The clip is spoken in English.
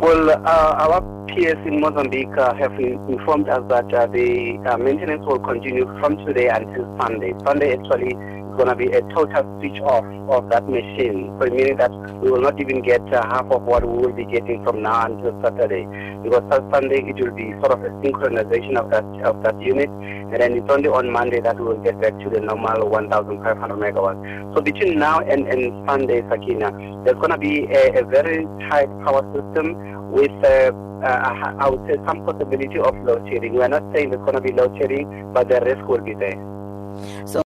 Well, uh, our peers in Mozambique uh, have informed us that uh, the uh, maintenance will continue from today until Sunday. Sunday actually is going to be a total switch off of that machine, so meaning that we will not even get uh, half of what we will be getting from now until Saturday. Because Sunday it will be sort of a synchronization of that of that unit, and then it's only on Monday that we will get back to the normal 1,500 megawatts. So between now and, and Sunday, Sakina, there's going to be a, a very tight power system with, uh, uh, I would say, some possibility of load shedding. We are not saying there's going to be load shedding, but the risk will be there. So